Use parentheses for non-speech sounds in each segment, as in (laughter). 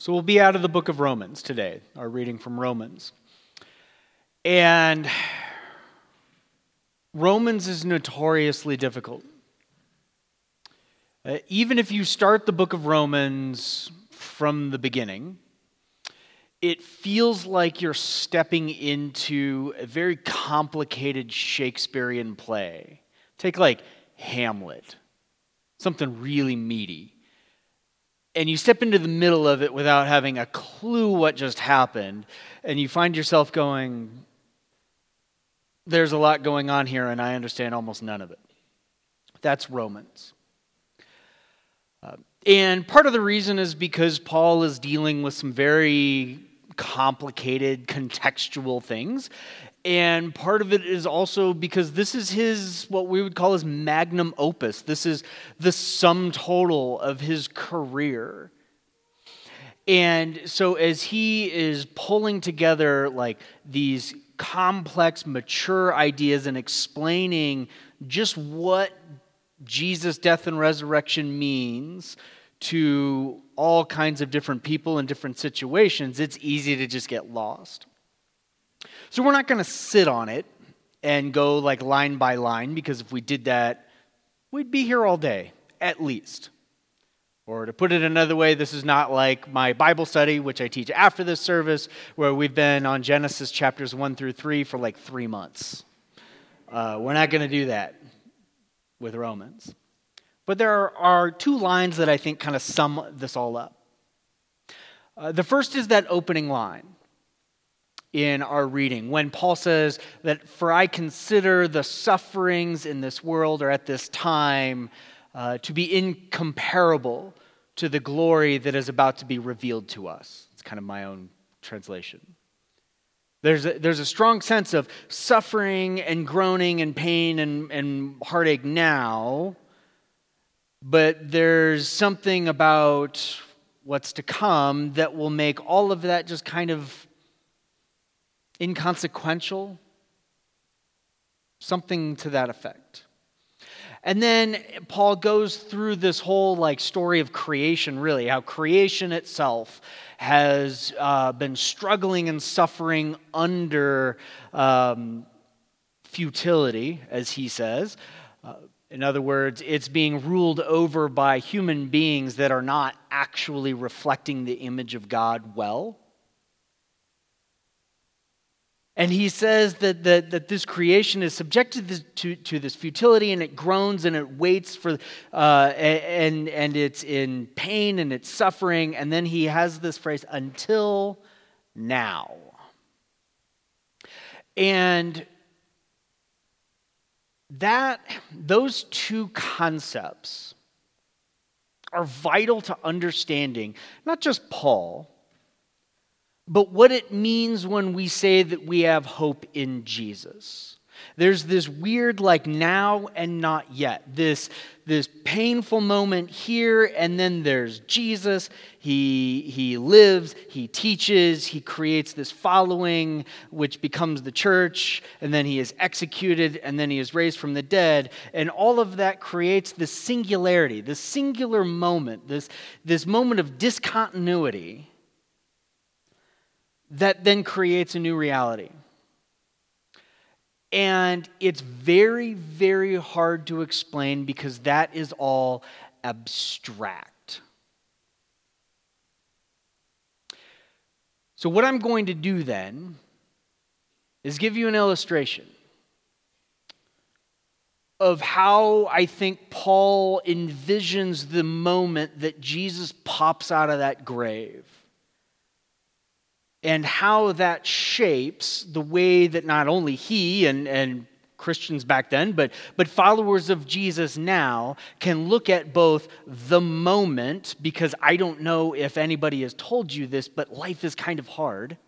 So we'll be out of the book of Romans today, our reading from Romans. And Romans is notoriously difficult. Uh, even if you start the book of Romans from the beginning, it feels like you're stepping into a very complicated Shakespearean play. Take like Hamlet, something really meaty and you step into the middle of it without having a clue what just happened, and you find yourself going, There's a lot going on here, and I understand almost none of it. That's Romans. Uh, and part of the reason is because Paul is dealing with some very complicated contextual things. And part of it is also because this is his, what we would call his magnum opus. This is the sum total of his career. And so as he is pulling together like these complex, mature ideas and explaining just what Jesus' death and resurrection means to all kinds of different people in different situations, it's easy to just get lost. So we're not going to sit on it and go like line by line because if we did that, we'd be here all day, at least. Or to put it another way, this is not like my Bible study, which I teach after this service, where we've been on Genesis chapters 1 through 3 for like three months. Uh, we're not going to do that with Romans. But there are two lines that I think kind of sum this all up. Uh, the first is that opening line in our reading when Paul says that, For I consider the sufferings in this world or at this time uh, to be incomparable to the glory that is about to be revealed to us. It's kind of my own translation. There's a, there's a strong sense of suffering and groaning and pain and, and heartache now, but there's something about what's to come that will make all of that just kind of inconsequential, something to that effect. And then Paul goes through this whole like story of creation, really, how creation itself has uh, been struggling and suffering under um, futility, as he says. Uh, in other words, it's being ruled over by human beings that are not actually reflecting the image of God well. And he says that, that, that this creation is subjected to, to this futility and it groans and it waits for, uh, and, and it's in pain and it's suffering. And then he has this phrase, until now. And that, those two concepts are vital to understanding not just Paul but what it means when we say that we have hope in Jesus. There's this weird, like now and not yet. This, this painful moment here, and then there's Jesus. He, he lives, he teaches, he creates this following, which becomes the church, and then he is executed, and then he is raised from the dead. And all of that creates this singularity, this singular moment, this, this moment of discontinuity that then creates a new reality. And it's very, very hard to explain because that is all abstract. So, what I'm going to do then is give you an illustration of how I think Paul envisions the moment that Jesus pops out of that grave and how that shapes the way that not only he and, and Christians back then, but, but followers of Jesus now can look at both the moment, because I don't know if anybody has told you this, but life is kind of hard.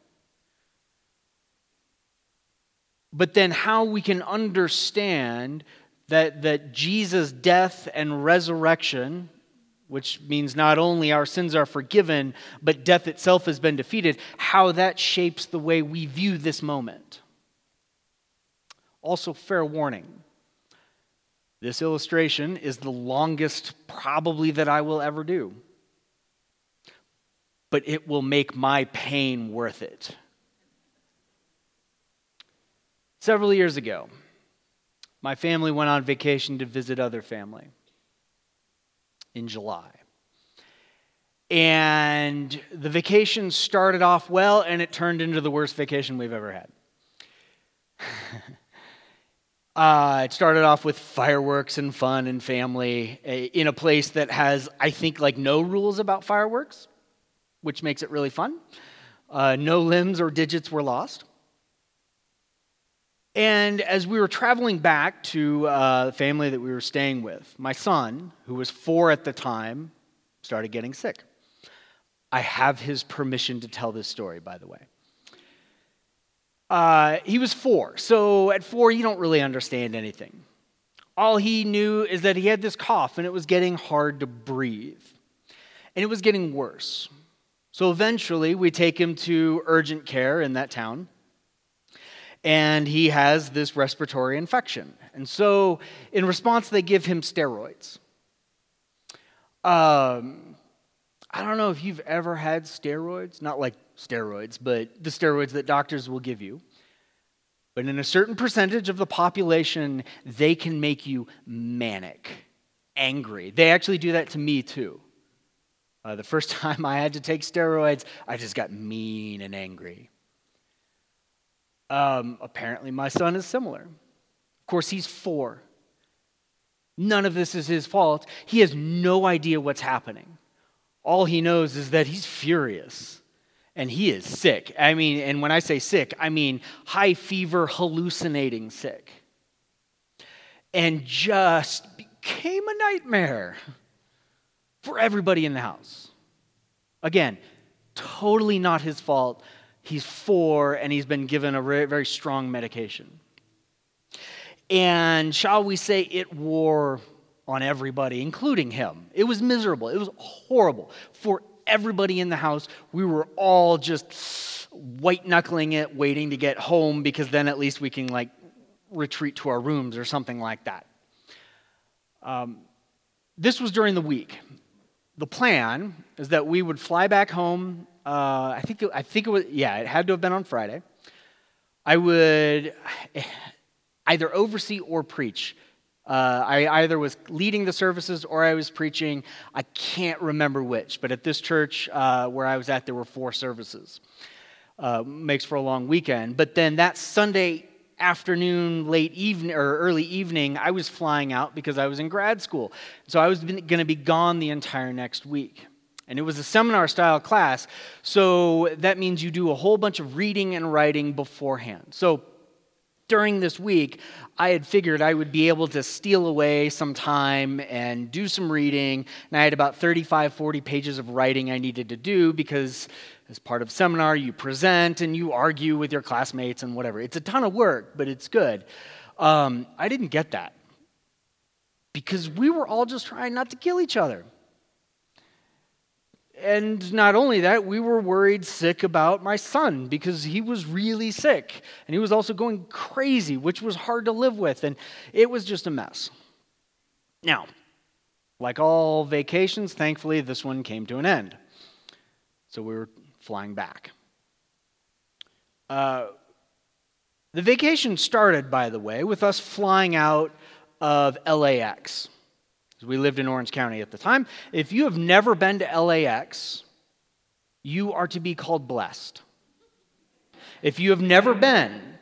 But then how we can understand that, that Jesus' death and resurrection which means not only our sins are forgiven, but death itself has been defeated, how that shapes the way we view this moment. Also, fair warning this illustration is the longest, probably, that I will ever do. but it will make my pain worth it. Several years ago, my family went on vacation to visit other family in July. And the vacation started off well, and it turned into the worst vacation we've ever had. (laughs) uh, it started off with fireworks and fun and family eh, in a place that has, I think, like no rules about fireworks, which makes it really fun. Uh, no limbs or digits were lost. And as we were traveling back to uh, the family that we were staying with, my son, who was four at the time, started getting sick. I have his permission to tell this story, by the way. Uh, he was four, so at four, you don't really understand anything. All he knew is that he had this cough and it was getting hard to breathe. And it was getting worse. So eventually, we take him to urgent care in that town and he has this respiratory infection. And so, in response, they give him steroids. Um, I don't know if you've ever had steroids, not like steroids, but the steroids that doctors will give you. But in a certain percentage of the population, they can make you manic, angry. They actually do that to me too. Uh, the first (laughs) time I had to take steroids, I just got mean and angry. Um, apparently, my son is similar. Of course, he's four. None of this is his fault. He has no idea what's happening. All he knows is that he's furious and he is sick. I mean, and when I say sick, I mean high fever, hallucinating sick. And just became a nightmare for everybody in the house. Again, totally not his fault, He's four and he's been given a very, strong medication. And shall we say, it wore on everybody, including him. It was miserable. It was horrible for everybody in the house. We were all just white knuckling it, waiting to get home because then at least we can like retreat to our rooms or something like that. Um, this was during the week. The plan is that we would fly back home uh, I think it, I think it was yeah, it had to have been on Friday. I would (sighs) either oversee or preach. Uh, I either was leading the services or I was preaching. I can't remember which, but at this church uh, where I was at, there were four services. Uh, makes for a long weekend. But then that Sunday afternoon, late evening, or early evening, I was flying out because I was in grad school. So I was going to be gone the entire next week. And it was a seminar style class, so that means you do a whole bunch of reading and writing beforehand. So during this week, I had figured I would be able to steal away some time and do some reading. And I had about 35, 40 pages of writing I needed to do because, as part of seminar, you present and you argue with your classmates and whatever. It's a ton of work, but it's good. Um, I didn't get that because we were all just trying not to kill each other. And not only that, we were worried sick about my son because he was really sick. And he was also going crazy, which was hard to live with. And it was just a mess. Now, like all vacations, thankfully, this one came to an end. So we were flying back. Uh, the vacation started, by the way, with us flying out of LAX we lived in Orange County at the time. If you have never been to LAX, you are to be called blessed. If you have never been,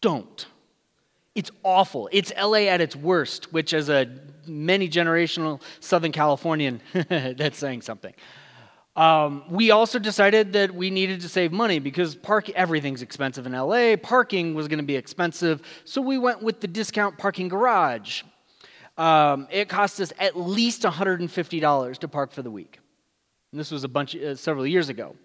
don't. It's awful. It's LA at its worst, which, as a many generational Southern Californian, (laughs) that's saying something. Um, we also decided that we needed to save money because park everything's expensive in LA. Parking was going to be expensive, so we went with the discount parking garage um, it cost us at least $150 to park for the week. And this was a bunch uh, several years ago.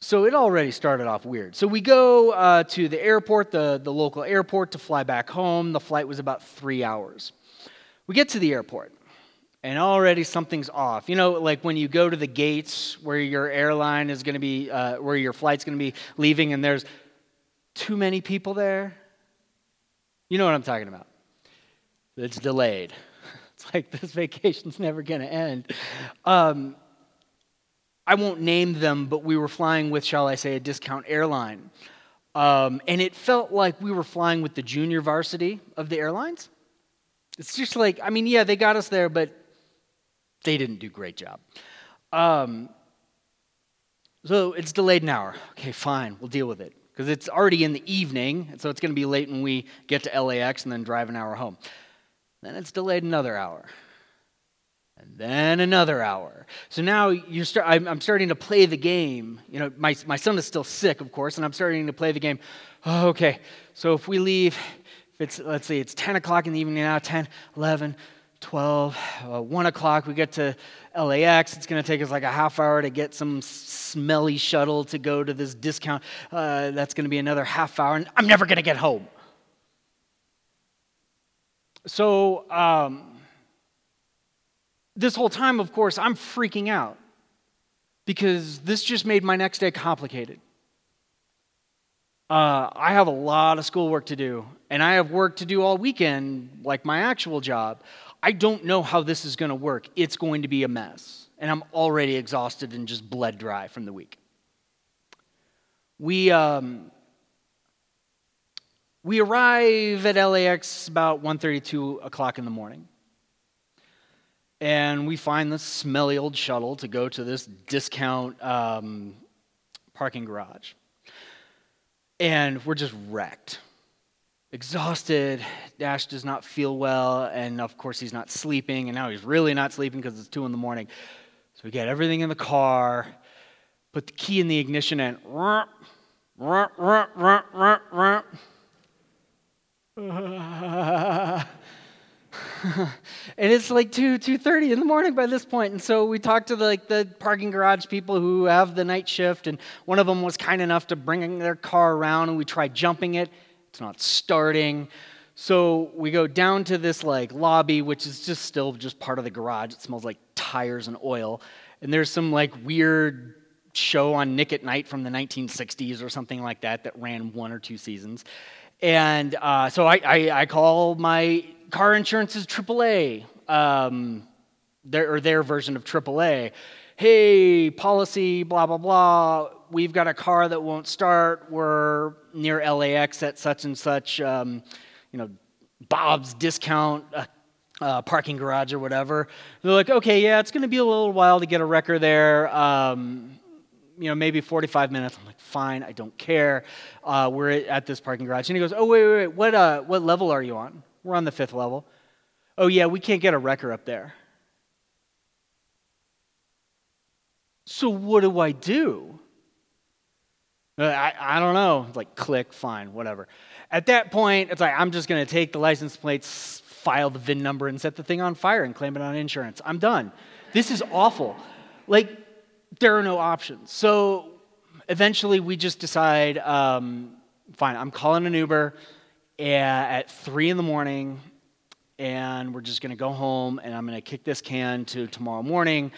So it already started off weird. So we go uh, to the airport, the, the local airport, to fly back home. The flight was about three hours. We get to the airport, and already something's off. You know, like when you go to the gates where your airline is going to be, uh, where your flight's going to be leaving, and there's too many people there. You know what I'm talking about it's delayed. (laughs) It's like this vacation's never going to end. Um, I won't name them, but we were flying with, shall I say, a discount airline. Um, and it felt like we were flying with the junior varsity of the airlines. It's just like, I mean, yeah, they got us there, but they didn't do great job. Um, so it's delayed an hour. Okay, fine, we'll deal with it. Because it's already in the evening, so it's going to be late when we get to LAX and then drive an hour home. Then it's delayed another hour and then another hour. So now you start, I'm, I'm, starting to play the game. You know, my, my son is still sick, of course, and I'm starting to play the game. Oh, okay, so if we leave, if it's, let's see, it's 10 o'clock in the evening now, 10, 11, 12, uh, 1 o'clock, we get to LAX. It's going to take us like a half hour to get some smelly shuttle to go to this discount. Uh, that's going to be another half hour, and I'm never going to get home. So, um, this whole time, of course, I'm freaking out because this just made my next day complicated. Uh, I have a lot of schoolwork to do, and I have work to do all weekend, like my actual job. I don't know how this is going to work. It's going to be a mess, and I'm already exhausted and just bled dry from the week. We, um, we arrive at LAX about 1.32 o'clock in the morning and we find this smelly old shuttle to go to this discount um, parking garage. And we're just wrecked. Exhausted. Dash does not feel well, and of course, he's not sleeping, and now he's really not sleeping because it's two in the morning. So we get everything in the car, put the key in the ignition, and (laughs) and it's like 2 2.30 in the morning by this point and so we talked to the, like the parking garage people who have the night shift and one of them was kind enough to bring their car around and we tried jumping it it's not starting so we go down to this like lobby which is just still just part of the garage it smells like tires and oil and there's some like weird show on Nick at Nite from the 1960s or something like that that ran one or two seasons and uh, so I, I, I call my car insurance is AAA, um, their, or their version of AAA. Hey, policy, blah, blah, blah. We've got a car that won't start. We're near LAX at such and such, um, you know, Bob's discount uh, uh, parking garage or whatever. They're like, okay, yeah, it's going to be a little while to get a wrecker there. Um, you know, maybe 45 minutes. I'm like, fine, I don't care. Uh, we're at this parking garage. And he goes, oh, wait, wait, wait, what, uh, what level are you on? We're on the fifth level. Oh, yeah, we can't get a wrecker up there. So, what do I do? Uh, I, I don't know. Like, click, fine, whatever. At that point, it's like, I'm just going to take the license plates, file the VIN number, and set the thing on fire and claim it on insurance. I'm done. This is awful. Like, there are no options. So, eventually, we just decide um, fine, I'm calling an Uber at three in the morning, and we're just going to go home, and I'm going to kick this can to tomorrow morning.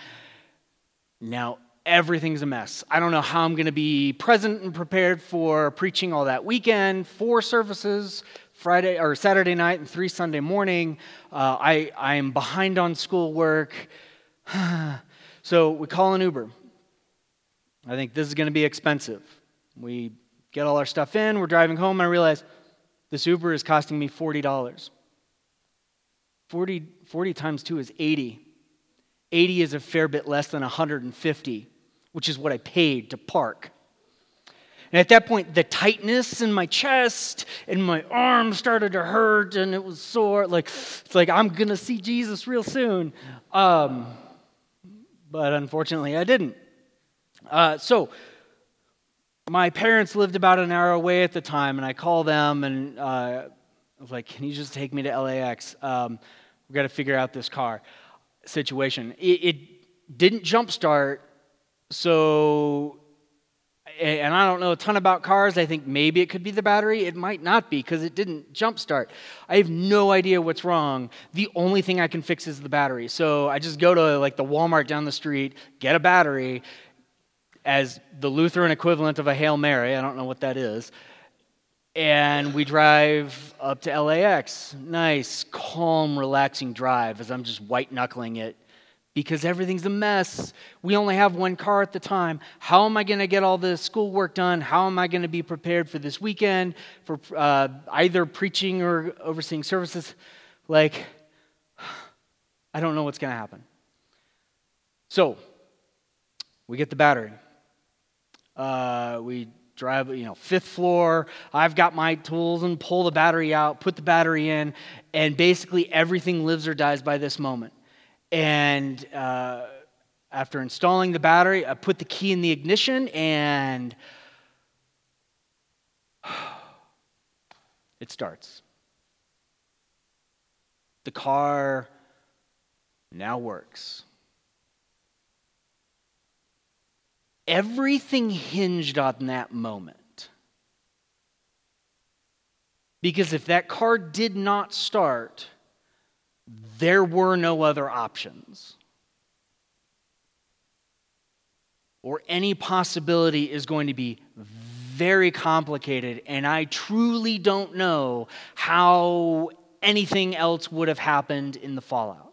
Now, everything's a mess. I don't know how I'm going to be present and prepared for preaching all that weekend, four services, Friday or Saturday night and three Sunday morning. Uh, I, I am behind on schoolwork. (sighs) so we call an Uber. I think this is going to be expensive. We get all our stuff in, we're driving home, and I realize this Uber is costing me $40. 40, 40 times 2 is 80. 80 is a fair bit less than 150, which is what I paid to park. And at that point, the tightness in my chest and my arm started to hurt, and it was sore. Like it's like I'm gonna see Jesus real soon. Um, but unfortunately, I didn't. Uh, so my parents lived about an hour away at the time, and I called them and uh, I was like, "Can you just take me to LAX? Um, we got to figure out this car situation." It, it didn't jumpstart, so and I don't know a ton about cars. I think maybe it could be the battery. It might not be because it didn't jump start. I have no idea what's wrong. The only thing I can fix is the battery. So I just go to like the Walmart down the street, get a battery, as the Lutheran equivalent of a Hail Mary. I don't know what that is. And we drive up to LAX. Nice, calm, relaxing drive as I'm just white knuckling it because everything's a mess. We only have one car at the time. How am I going to get all the schoolwork done? How am I going to be prepared for this weekend, for uh, either preaching or overseeing services? Like, I don't know what's going to happen. So, we get the battery. Uh, we drive, you know, fifth floor. I've got my tools and pull the battery out, put the battery in, and basically everything lives or dies by this moment. And uh, after installing the battery, I put the key in the ignition and (sighs) it starts. The car now works. Everything hinged on that moment. Because if that car did not start, there were no other options. Or any possibility is going to be very complicated, and I truly don't know how anything else would have happened in the fallout.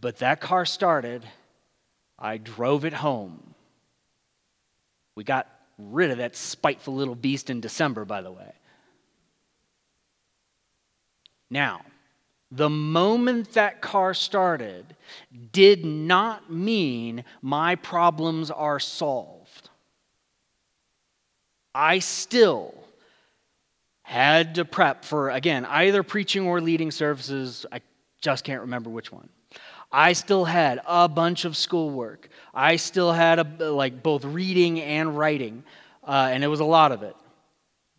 But that car started. I drove it home. We got rid of that spiteful little beast in December, by the way. Now, the moment that car started did not mean my problems are solved. I still had to prep for, again, either preaching or leading services. I just can't remember which one. I still had a bunch of schoolwork. I still had a, like both reading and writing, uh, and it was a lot of it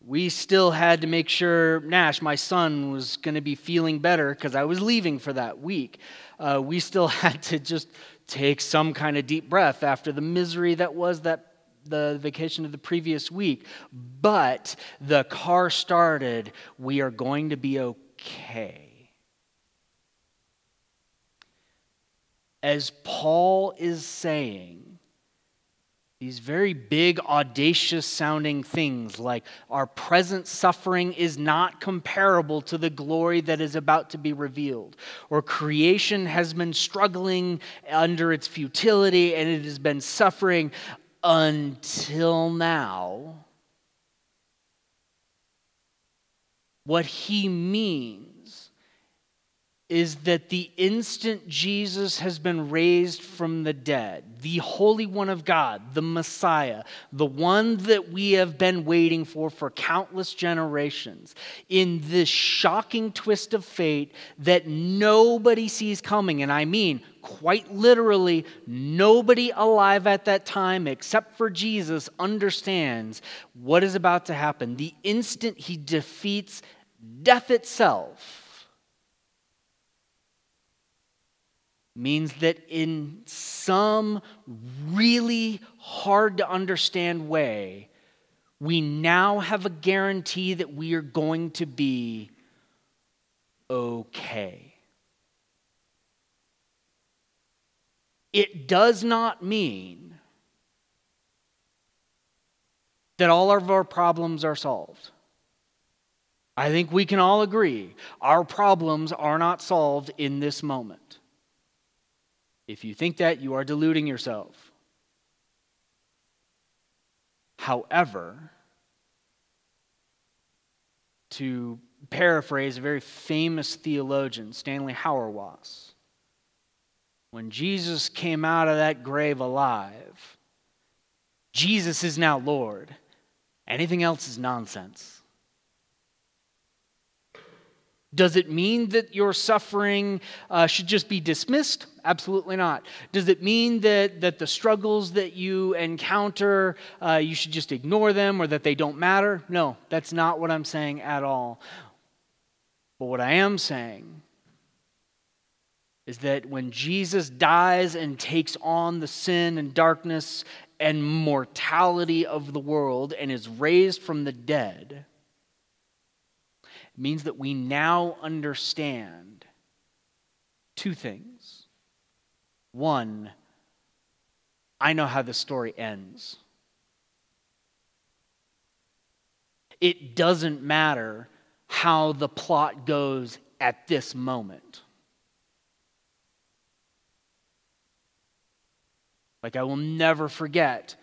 we still had to make sure Nash, my son, was going to be feeling better because I was leaving for that week. Uh, we still (laughs) had to just take some kind of deep breath after the misery that was that the vacation of the previous week. But the car started. We are going to be okay. As Paul is saying, these very big, audacious sounding things like our present suffering is not comparable to the glory that is about to be revealed, or creation has been struggling under its futility and it has been suffering until now. What he means is that the instant Jesus has been raised from the dead, the Holy One of God, the Messiah, the one that we have been waiting for for countless generations, in this shocking twist of fate that nobody sees coming, and I mean quite literally, nobody alive at that time except for Jesus understands what is about to happen. The instant he defeats death itself means that in some really hard to understand way, we now have a guarantee that we are going to be okay. It does not mean that all of our problems are solved. I think we can all agree our problems are not solved in this moment. If you think that, you are deluding yourself. However, to paraphrase a very famous theologian, Stanley Hauerwas, when Jesus came out of that grave alive, Jesus is now Lord. Anything else is nonsense. Does it mean that your suffering uh, should just be dismissed? Absolutely not. Does it mean that, that the struggles that you encounter, uh, you should just ignore them or that they don't matter? No, that's not what I'm saying at all. But what I am saying is that when Jesus dies and takes on the sin and darkness and mortality of the world and is raised from the dead, it means that we now understand two things. One, I know how the story ends. It doesn't matter how the plot goes at this moment. Like, I will never forget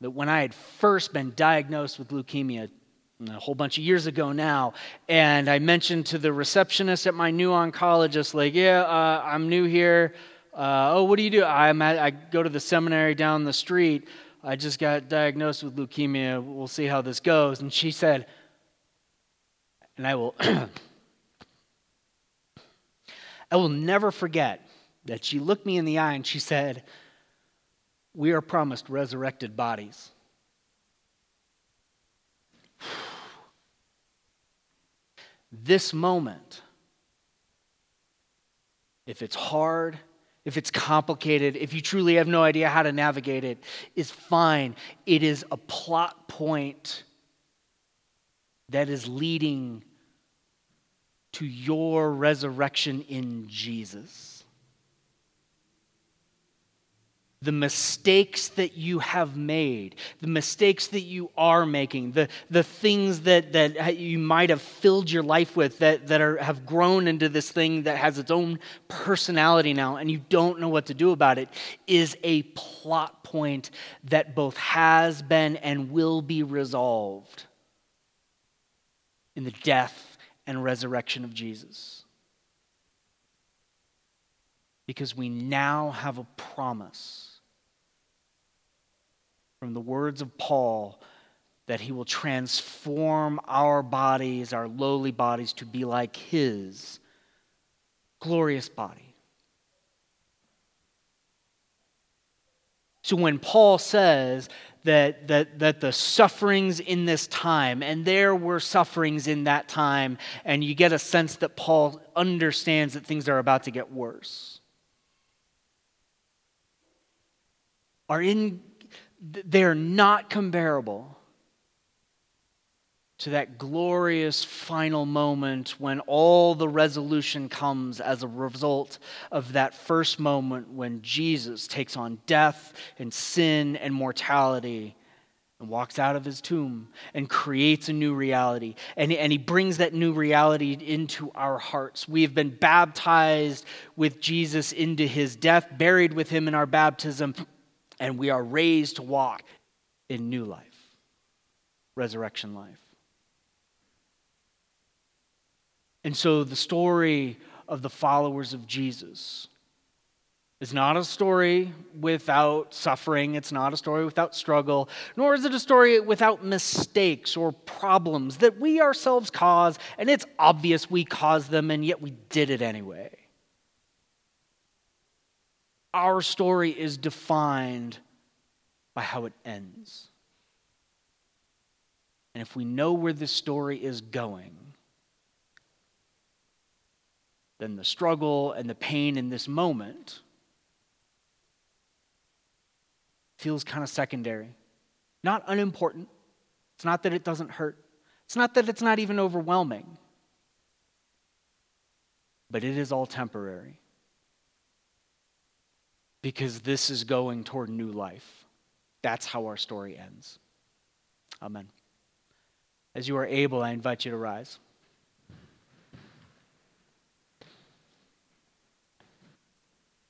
that when I had first been diagnosed with leukemia a whole bunch of years ago now, and I mentioned to the receptionist at my new oncologist, like, yeah, uh, I'm new here. Uh, oh, what do you do? I'm at, I go to the seminary down the street. I just got diagnosed with leukemia. We'll see how this goes. And she said, and I will, (clears throat) I will never forget that she looked me in the eye and she said, We are promised resurrected bodies. This moment, if it's hard, if it's complicated, if you truly have no idea how to navigate it, is fine. It is a plot point that is leading to your resurrection in Jesus the mistakes that you have made, the mistakes that you are making, the, the things that, that you might have filled your life with that, that are, have grown into this thing that has its own personality now and you don't know what to do about it, is a plot point that both has been and will be resolved in the death and resurrection of Jesus. Because we now have a promise from the words of Paul that he will transform our bodies, our lowly bodies, to be like his glorious body. So when Paul says that, that, that the sufferings in this time, and there were sufferings in that time, and you get a sense that Paul understands that things are about to get worse, are in they're not comparable to that glorious final moment when all the resolution comes as a result of that first moment when Jesus takes on death and sin and mortality and walks out of his tomb and creates a new reality. And, and he brings that new reality into our hearts. We have been baptized with Jesus into his death, buried with him in our baptism, and we are raised to walk in new life, resurrection life. And so the story of the followers of Jesus is not a story without suffering. It's not a story without struggle, nor is it a story without mistakes or problems that we ourselves cause, and it's obvious we caused them, and yet we did it anyway our story is defined by how it ends. And if we know where this story is going, then the struggle and the pain in this moment feels kind of secondary. Not unimportant. It's not that it doesn't hurt. It's not that it's not even overwhelming. But it is all temporary because this is going toward new life. That's how our story ends. Amen. As you are able, I invite you to rise.